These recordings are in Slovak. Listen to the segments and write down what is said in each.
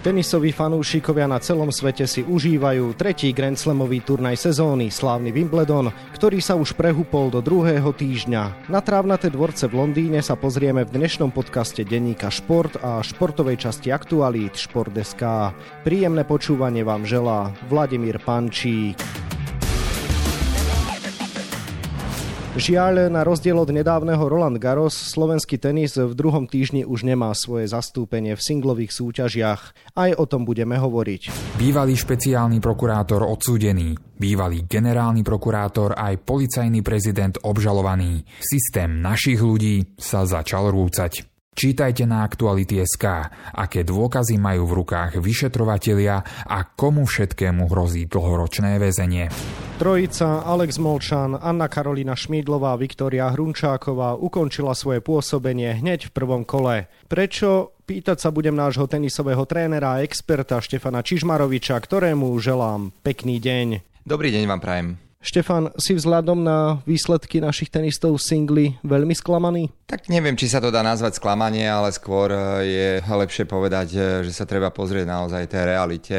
Tenisoví fanúšikovia na celom svete si užívajú tretí Grand Slamový turnaj sezóny, slávny Wimbledon, ktorý sa už prehupol do druhého týždňa. Na trávnaté dvorce v Londýne sa pozrieme v dnešnom podcaste denníka Šport a športovej časti aktualít Šport.sk. Príjemné počúvanie vám želá Vladimír Pančík. Žiaľ, na rozdiel od nedávneho Roland Garros, slovenský tenis v druhom týždni už nemá svoje zastúpenie v singlových súťažiach. Aj o tom budeme hovoriť. Bývalý špeciálny prokurátor odsúdený, bývalý generálny prokurátor aj policajný prezident obžalovaný. Systém našich ľudí sa začal rúcať. Čítajte na Aktuality.sk, aké dôkazy majú v rukách vyšetrovatelia a komu všetkému hrozí dlhoročné väzenie. Trojica Alex Molčan, Anna Karolina Šmídlová, Viktória Hrunčáková ukončila svoje pôsobenie hneď v prvom kole. Prečo? Pýtať sa budem nášho tenisového trénera a experta Štefana Čižmaroviča, ktorému želám pekný deň. Dobrý deň vám prajem. Štefan, si vzhľadom na výsledky našich tenistov singly veľmi sklamaný? Tak neviem, či sa to dá nazvať sklamanie, ale skôr e, je lepšie povedať, e, že sa treba pozrieť naozaj tej realite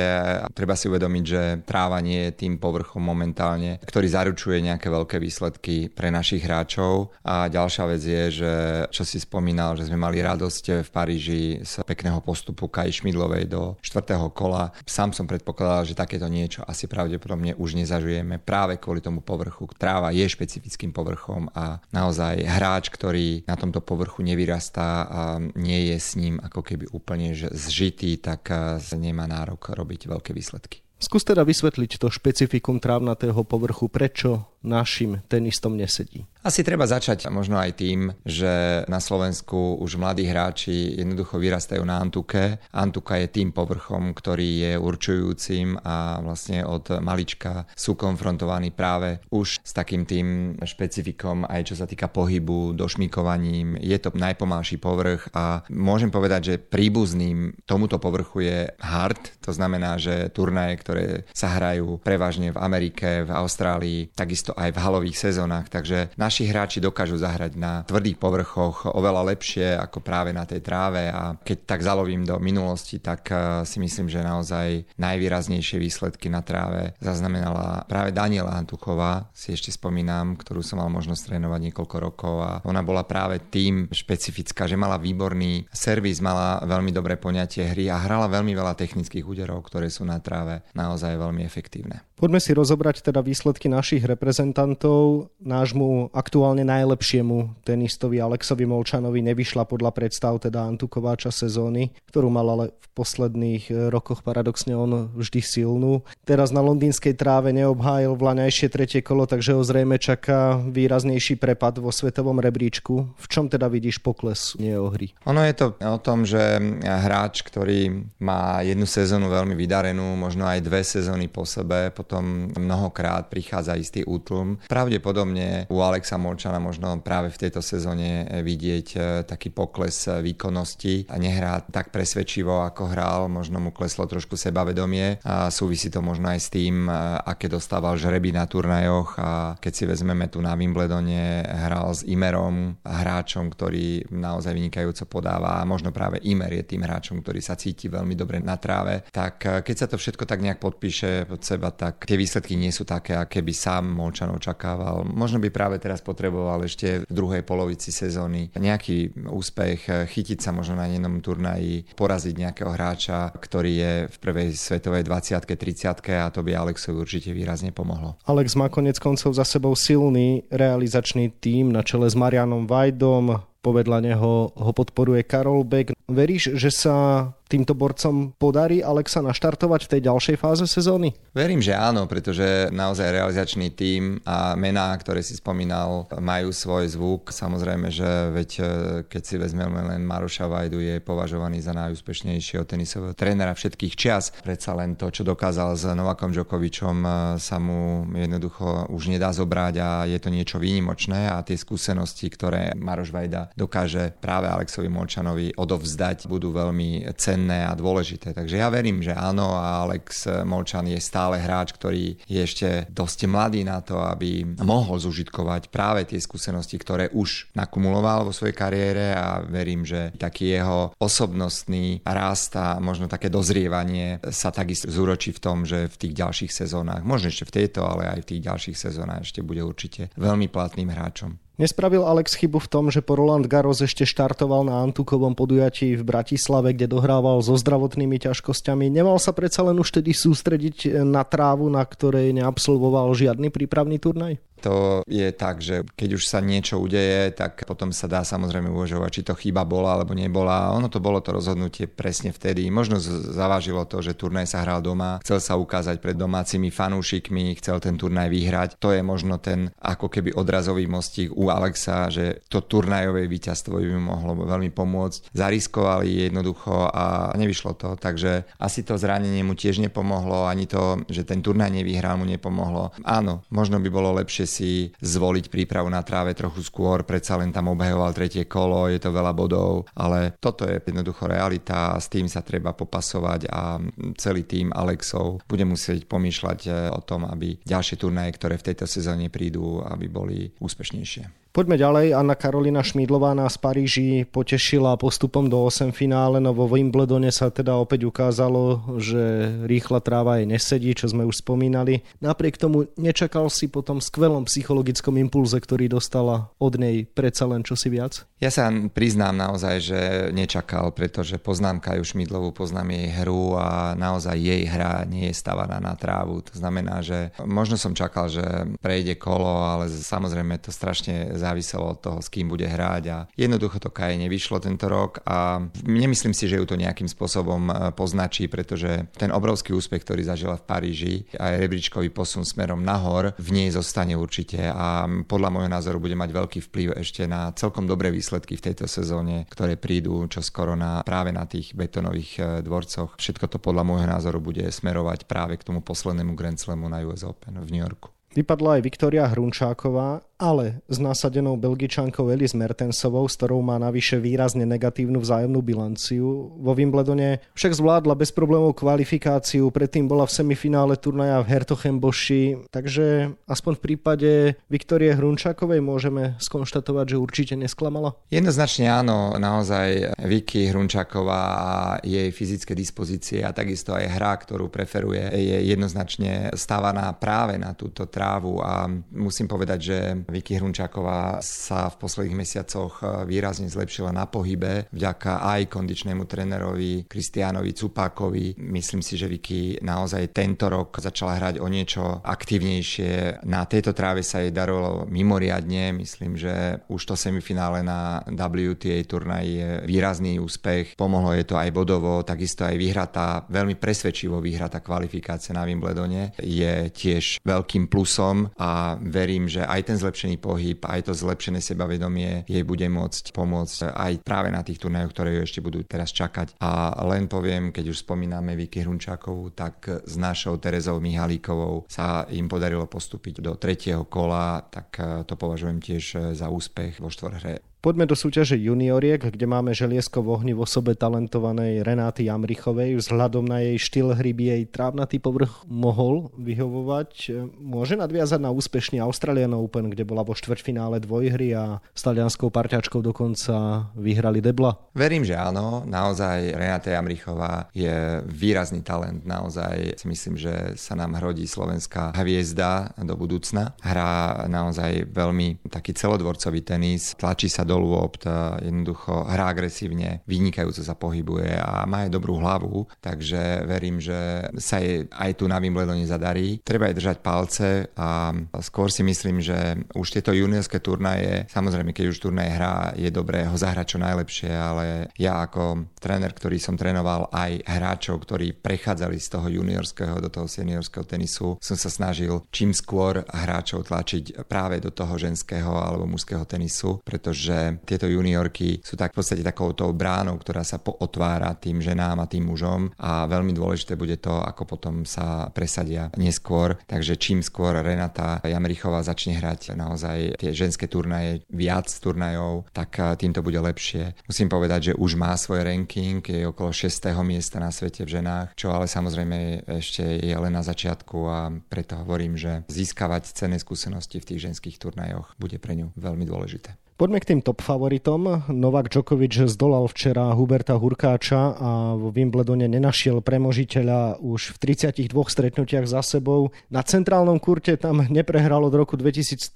treba si uvedomiť, že tráva nie je tým povrchom momentálne, ktorý zaručuje nejaké veľké výsledky pre našich hráčov. A ďalšia vec je, že čo si spomínal, že sme mali radosť v Paríži z pekného postupu Kaj Šmidlovej do štvrtého kola. Sám som predpokladal, že takéto niečo asi pravdepodobne už nezažujeme práve kvôli tomu povrchu. Tráva je špecifickým povrchom a naozaj hráč, ktorý na tomto povrchu nevyrastá a nie je s ním ako keby úplne zžitý, tak nemá nárok robiť veľké výsledky. Skús teda vysvetliť to špecifikum trávnatého povrchu, prečo našim tenistom nesedí. Asi treba začať možno aj tým, že na Slovensku už mladí hráči jednoducho vyrastajú na Antuke. Antuka je tým povrchom, ktorý je určujúcim a vlastne od malička sú konfrontovaní práve už s takým tým špecifikom aj čo sa týka pohybu, došmikovaním. Je to najpomalší povrch a môžem povedať, že príbuzným tomuto povrchu je hard, to znamená, že turnaje, ktoré sa hrajú prevažne v Amerike, v Austrálii, takisto aj v halových sezónach, takže naši hráči dokážu zahrať na tvrdých povrchoch oveľa lepšie ako práve na tej tráve. A keď tak zalovím do minulosti, tak eh, si myslím, že naozaj najvýraznejšie výsledky na tráve zaznamenala práve Daniela Antuchová, si ešte spomínam, ktorú som mal možnosť trénovať niekoľko rokov a ona bola práve tým špecifická, že mala výborný servis, mala veľmi dobré poňatie hry a hrala veľmi veľa technických úderov, ktoré sú na tráve naozaj veľmi efektívne. Poďme si rozobrať teda výsledky našich reprezentantov. Nášmu aktuálne najlepšiemu tenistovi Alexovi Molčanovi nevyšla podľa predstav teda čas sezóny, ktorú mal ale v posledných rokoch paradoxne on vždy silnú. Teraz na londýnskej tráve neobhájil vlaňajšie tretie kolo, takže ho zrejme čaká výraznejší prepad vo svetovom rebríčku. V čom teda vidíš pokles jeho hry? Ono je to o tom, že hráč, ktorý má jednu sezónu veľmi vydarenú, možno aj dve sezóny po sebe, potom mnohokrát prichádza istý útlm. Pravdepodobne u Alexa Molčana možno práve v tejto sezóne vidieť e, taký pokles výkonnosti a nehrá tak presvedčivo, ako hral, možno mu kleslo trošku sebavedomie a súvisí to možno aj s tým, e, aké dostával žreby na turnajoch a keď si vezmeme tu na Wimbledone, hral s Imerom, hráčom, ktorý naozaj vynikajúco podáva. A možno práve Imer je tým hráčom, ktorý sa cíti veľmi dobre na tráve, tak e, keď sa to všetko tak nejak podpíše pod seba, tak tie výsledky nie sú také, aké by sám Molčan očakával. Možno by práve teraz potreboval ešte v druhej polovici sezóny nejaký úspech, chytiť sa možno na jednom turnaji, poraziť nejakého hráča, ktorý je v prvej svetovej 20 30 a to by Alexovi určite výrazne pomohlo. Alex má konec koncov za sebou silný realizačný tím na čele s Marianom Vajdom, povedľa neho ho podporuje Karol Beck. Veríš, že sa týmto borcom podarí Alexa naštartovať v tej ďalšej fáze sezóny? Verím, že áno, pretože naozaj realizačný tím a mená, ktoré si spomínal, majú svoj zvuk. Samozrejme, že veď e, keď si vezmeme len Maroša Vajdu, je považovaný za najúspešnejšieho tenisového trénera všetkých čias. Predsa len to, čo dokázal s Novakom Džokovičom, e, sa mu jednoducho už nedá zobrať a je to niečo výnimočné a tie skúsenosti, ktoré Maroš Vajda dokáže práve Alexovi Molčanovi odovzdať, budú veľmi cenné a dôležité. Takže ja verím, že áno a Alex Molčan je stále hráč, ktorý je ešte dosť mladý na to, aby mohol zužitkovať práve tie skúsenosti, ktoré už nakumuloval vo svojej kariére a verím, že taký jeho osobnostný rast a možno také dozrievanie sa takisto zúročí v tom, že v tých ďalších sezónach, možno ešte v tejto, ale aj v tých ďalších sezónach ešte bude určite veľmi platným hráčom. Nespravil Alex chybu v tom, že po Roland Garros ešte štartoval na Antukovom podujatí v Bratislave, kde dohrával so zdravotnými ťažkosťami. Nemal sa predsa len už tedy sústrediť na trávu, na ktorej neabsolvoval žiadny prípravný turnaj? To je tak, že keď už sa niečo udeje, tak potom sa dá samozrejme uvažovať, či to chyba bola alebo nebola. Ono to bolo to rozhodnutie presne vtedy. Možno zavážilo to, že turnaj sa hral doma, chcel sa ukázať pred domácimi fanúšikmi, chcel ten turnaj vyhrať. To je možno ten ako keby odrazový mostík u Alexa, že to turnajové víťazstvo by mu mohlo veľmi pomôcť. Zariskovali jednoducho a nevyšlo to, takže asi to zranenie mu tiež nepomohlo, ani to, že ten turnaj nevyhral mu nepomohlo. Áno, možno by bolo lepšie si zvoliť prípravu na tráve trochu skôr, predsa len tam obhajoval tretie kolo, je to veľa bodov, ale toto je jednoducho realita s tým sa treba popasovať a celý tým Alexov bude musieť pomýšľať eh, o tom, aby ďalšie turnaje, ktoré v tejto sezóne prídu, aby boli úspešnejšie. Poďme ďalej. Anna Karolina Šmídlová nás v Paríži potešila postupom do 8 finále, no vo Wimbledone sa teda opäť ukázalo, že rýchla tráva jej nesedí, čo sme už spomínali. Napriek tomu nečakal si po tom skvelom psychologickom impulze, ktorý dostala od nej predsa len čosi viac? Ja sa priznám naozaj, že nečakal, pretože poznám Kaju Šmídlovú, poznám jej hru a naozaj jej hra nie je stavaná na trávu. To znamená, že možno som čakal, že prejde kolo, ale samozrejme to strašne záviselo od toho, s kým bude hrať a jednoducho to Kaje nevyšlo tento rok a nemyslím si, že ju to nejakým spôsobom e, poznačí, pretože ten obrovský úspech, ktorý zažila v Paríži a rebríčkový posun smerom nahor v nej zostane určite a podľa môjho názoru bude mať veľký vplyv ešte na celkom dobré výsledky v tejto sezóne, ktoré prídu čo skoro na, práve na tých betonových e, dvorcoch. Všetko to podľa môjho názoru bude smerovať práve k tomu poslednému Grand Slamu na US Open v New Yorku. Vypadla aj Viktória Hrunčáková, ale s nasadenou belgičankou Elis Mertensovou, s ktorou má navyše výrazne negatívnu vzájomnú bilanciu. Vo Wimbledone však zvládla bez problémov kvalifikáciu, predtým bola v semifinále turnaja v Hertochemboši, takže aspoň v prípade Viktórie Hrunčákovej môžeme skonštatovať, že určite nesklamala? Jednoznačne áno, naozaj Vicky Hrunčáková a jej fyzické dispozície a takisto aj hra, ktorú preferuje, je jednoznačne stávaná práve na túto trávu a musím povedať, že Vicky Hrunčáková sa v posledných mesiacoch e, výrazne zlepšila na pohybe vďaka aj kondičnému trénerovi Kristiánovi Cupákovi. Myslím si, že Vicky naozaj tento rok začala hrať o niečo aktívnejšie. Na tejto tráve sa jej darilo mimoriadne. Myslím, že už to semifinále na WTA turnaj je výrazný úspech. Pomohlo je to aj bodovo, takisto aj vyhratá, veľmi presvedčivo vyhratá kvalifikácia na Wimbledone je tiež veľkým plusom a verím, že aj ten zlepšený pohyb, aj to zlepšené sebavedomie jej bude môcť pomôcť aj práve na tých turnajoch, ktoré ju ešte budú teraz čakať. A len poviem, keď už spomíname Vicky Hrunčákovú, tak s našou Terezou Mihalíkovou sa im podarilo postúpiť do tretieho kola, tak to považujem tiež za úspech vo štvorhre Poďme do súťaže junioriek, kde máme želiesko v ohni v osobe talentovanej Renáty Jamrichovej. Vzhľadom na jej štýl hry by jej trávnatý povrch mohol vyhovovať. Môže nadviazať na úspešný Australian Open, kde bola vo štvrťfinále dvojhry a s talianskou parťačkou dokonca vyhrali debla? Verím, že áno. Naozaj Renáta Jamrichová je výrazný talent. Naozaj si myslím, že sa nám hrodí slovenská hviezda do budúcna. Hrá naozaj veľmi taký celodvorcový tenis, tlačí sa dolu opt, jednoducho hrá agresívne, vynikajúco sa pohybuje a má aj dobrú hlavu, takže verím, že sa jej aj tu na Wimbledone zadarí. Treba jej držať palce a skôr si myslím, že už tieto juniorské turnaje, samozrejme, keď už turnaj hrá, je dobré ho zahrať čo najlepšie, ale ja ako tréner, ktorý som trénoval aj hráčov, ktorí prechádzali z toho juniorského do toho seniorského tenisu, som sa snažil čím skôr hráčov tlačiť práve do toho ženského alebo mužského tenisu, pretože tieto juniorky sú tak v podstate takouto bránou, ktorá sa otvára tým ženám a tým mužom a veľmi dôležité bude to, ako potom sa presadia neskôr. Takže čím skôr Renata Jamrichová začne hrať naozaj tie ženské turnaje, viac turnajov, tak tým to bude lepšie. Musím povedať, že už má svoj ranking, je okolo 6. miesta na svete v ženách, čo ale samozrejme ešte je len na začiatku a preto hovorím, že získavať cenné skúsenosti v tých ženských turnajoch bude pre ňu veľmi dôležité. Poďme k tým top favoritom. Novak Djokovic zdolal včera Huberta Hurkáča a v Wimbledone nenašiel premožiteľa už v 32 stretnutiach za sebou. Na centrálnom kurte tam neprehral od roku 2013.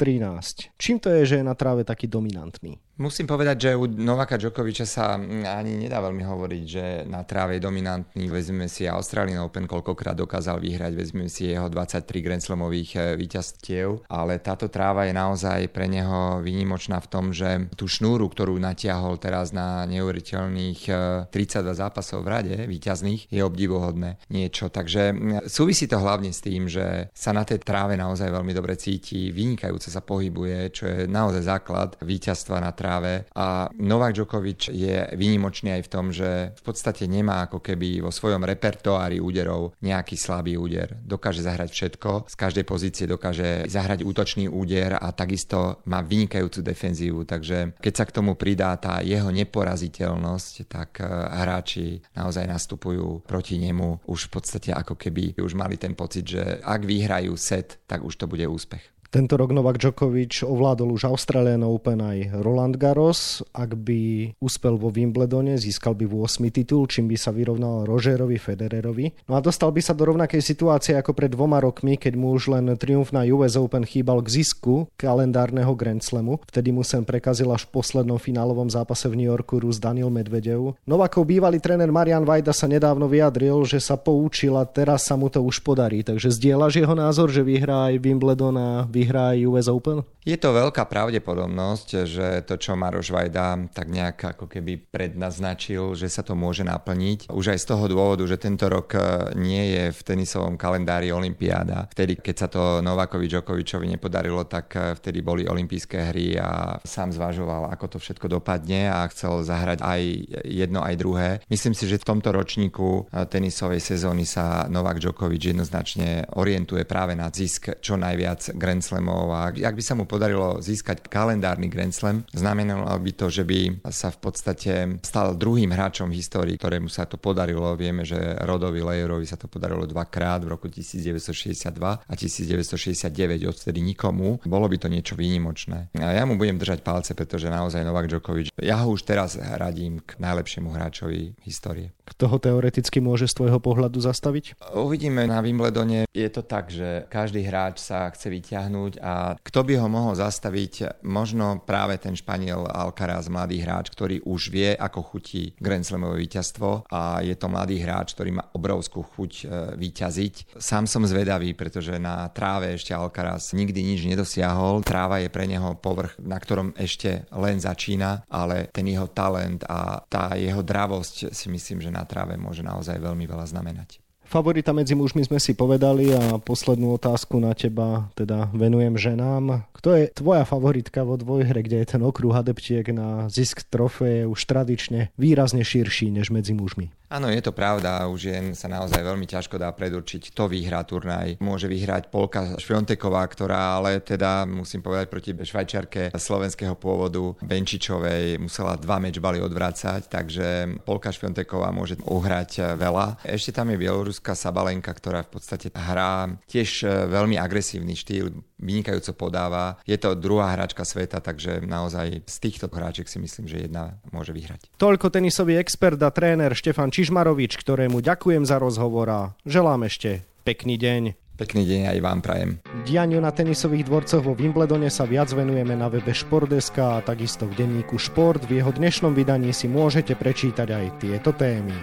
Čím to je, že je na tráve taký dominantný? Musím povedať, že u Novaka Djokoviča sa ani nedá veľmi hovoriť, že na tráve je dominantný. Vezmeme si Australian Open, koľkokrát dokázal vyhrať, vezmeme si jeho 23 Grand Slamových eh, víťazstiev, ale táto tráva je naozaj pre neho výnimočná v tom, že tú šnúru, ktorú natiahol teraz na neuveriteľných 32 eh, zápasov v rade víťazných, je obdivuhodné niečo. Takže súvisí to hlavne s tým, že sa na tej tráve naozaj veľmi dobre cíti, vynikajúce sa pohybuje, čo je naozaj základ víťazstva na tráve a Novak Djokovic je výnimočný aj v tom, že v podstate nemá ako keby vo svojom repertoári úderov nejaký slabý úder. Dokáže zahrať všetko, z každej pozície dokáže zahrať útočný úder a takisto má vynikajúcu defenzívu, takže keď sa k tomu pridá tá jeho neporaziteľnosť, tak eh, hráči naozaj nastupujú proti nemu už v podstate ako keby už mali ten pocit, že ak vyhrajú set, tak už to bude úspech. Tento rok Novak Djokovic ovládol už Australian Open aj Roland Garros. Ak by uspel vo Wimbledone, získal by 8 titul, čím by sa vyrovnal Rogerovi Federerovi. No a dostal by sa do rovnakej situácie ako pred dvoma rokmi, keď mu už len triumf na US Open chýbal k zisku kalendárneho Grand Slamu. Vtedy mu sem prekazil až v poslednom finálovom zápase v New Yorku Rus Daniel Medvedev. Novakov bývalý tréner Marian Vajda sa nedávno vyjadril, že sa poučil teraz sa mu to už podarí. Takže zdieľaš jeho názor, že vyhrá aj Wimbledon a vyhrá vyhrá US Open? Je to veľká pravdepodobnosť, že to, čo Maroš Vajda tak nejak ako keby prednaznačil, že sa to môže naplniť. Už aj z toho dôvodu, že tento rok e, nie je v tenisovom kalendári Olympiáda. Vtedy, keď sa to Novakovi Djokovičovi nepodarilo, tak e, vtedy boli olympijské hry a sám zvažoval, ako to všetko dopadne a chcel zahrať aj jedno, aj druhé. Myslím si, že v tomto ročníku e, tenisovej sezóny sa Novak Djokovič jednoznačne orientuje práve na zisk čo najviac Grand Slamov a ak by sa mu podarilo získať kalendárny Grand Slam, znamenalo by to, že by sa v podstate stal druhým hráčom v histórii, ktorému sa to podarilo. Vieme, že Rodovi Lejerovi sa to podarilo dvakrát v roku 1962 a 1969, odtedy nikomu. Bolo by to niečo výnimočné. A ja mu budem držať palce, pretože naozaj Novak Djokovic, ja ho už teraz radím k najlepšiemu hráčovi histórie. Kto ho teoreticky môže z tvojho pohľadu zastaviť? Uvidíme na Wimbledone. Je to tak, že každý hráč sa chce vyťahnuť a kto by ho mohol zastaviť? Možno práve ten Španiel Alcaraz, mladý hráč, ktorý už vie, ako chutí Grand Slamové víťazstvo a je to mladý hráč, ktorý má obrovskú chuť e, vyťaziť. Sám som zvedavý, pretože na tráve ešte Alcaraz nikdy nič nedosiahol. Tráva je pre neho povrch, na ktorom ešte len začína, ale ten jeho talent a tá jeho dravosť si myslím, že na tráve môže naozaj veľmi veľa znamenať. Favorita medzi mužmi sme si povedali a poslednú otázku na teba teda venujem ženám. Kto je tvoja favoritka vo dvojhre, kde je ten okruh adeptiek na zisk trofeje už tradične výrazne širší než medzi mužmi? Áno, je to pravda. Už jen sa naozaj veľmi ťažko dá predurčiť, kto vyhrá turnaj. Môže vyhrať Polka Švionteková, ktorá ale teda, musím povedať, proti švajčiarke slovenského pôvodu Benčičovej musela dva mečbaly odvrácať, takže Polka Švionteková môže uhrať veľa. Ešte tam je bieloruská Sabalenka, ktorá v podstate hrá tiež veľmi agresívny štýl, vynikajúco podáva. Je to druhá hráčka sveta, takže naozaj z týchto hráčiek si myslím, že jedna môže vyhrať. Toľko tenisový expert a tréner Štefan Čižmarovič, ktorému ďakujem za rozhovor a želám ešte pekný deň. Pekný deň aj vám prajem. Dianiu na tenisových dvorcoch vo Wimbledone sa viac venujeme na webe Športdeska a takisto v denníku Šport. V jeho dnešnom vydaní si môžete prečítať aj tieto témy.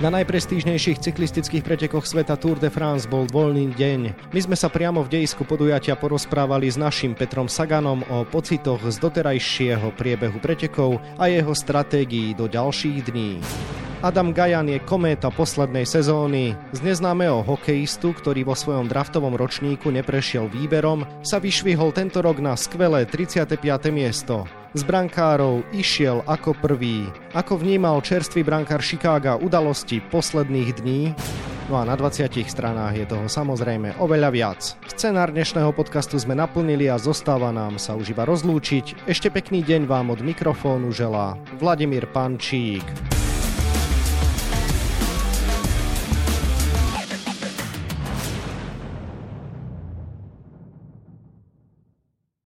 Na najprestížnejších cyklistických pretekoch sveta Tour de France bol voľný deň. My sme sa priamo v dejisku podujatia porozprávali s našim Petrom Saganom o pocitoch z doterajšieho priebehu pretekov a jeho stratégii do ďalších dní. Adam Gajan je kométa poslednej sezóny. Z neznámeho hokejistu, ktorý vo svojom draftovom ročníku neprešiel výberom, sa vyšvihol tento rok na skvelé 35. miesto. Z brankárov išiel ako prvý. Ako vnímal čerstvý brankár Chicaga udalosti posledných dní? No a na 20 stranách je toho samozrejme oveľa viac. Scenár dnešného podcastu sme naplnili a zostáva nám sa už iba rozlúčiť. Ešte pekný deň vám od mikrofónu želá Vladimír Pančík.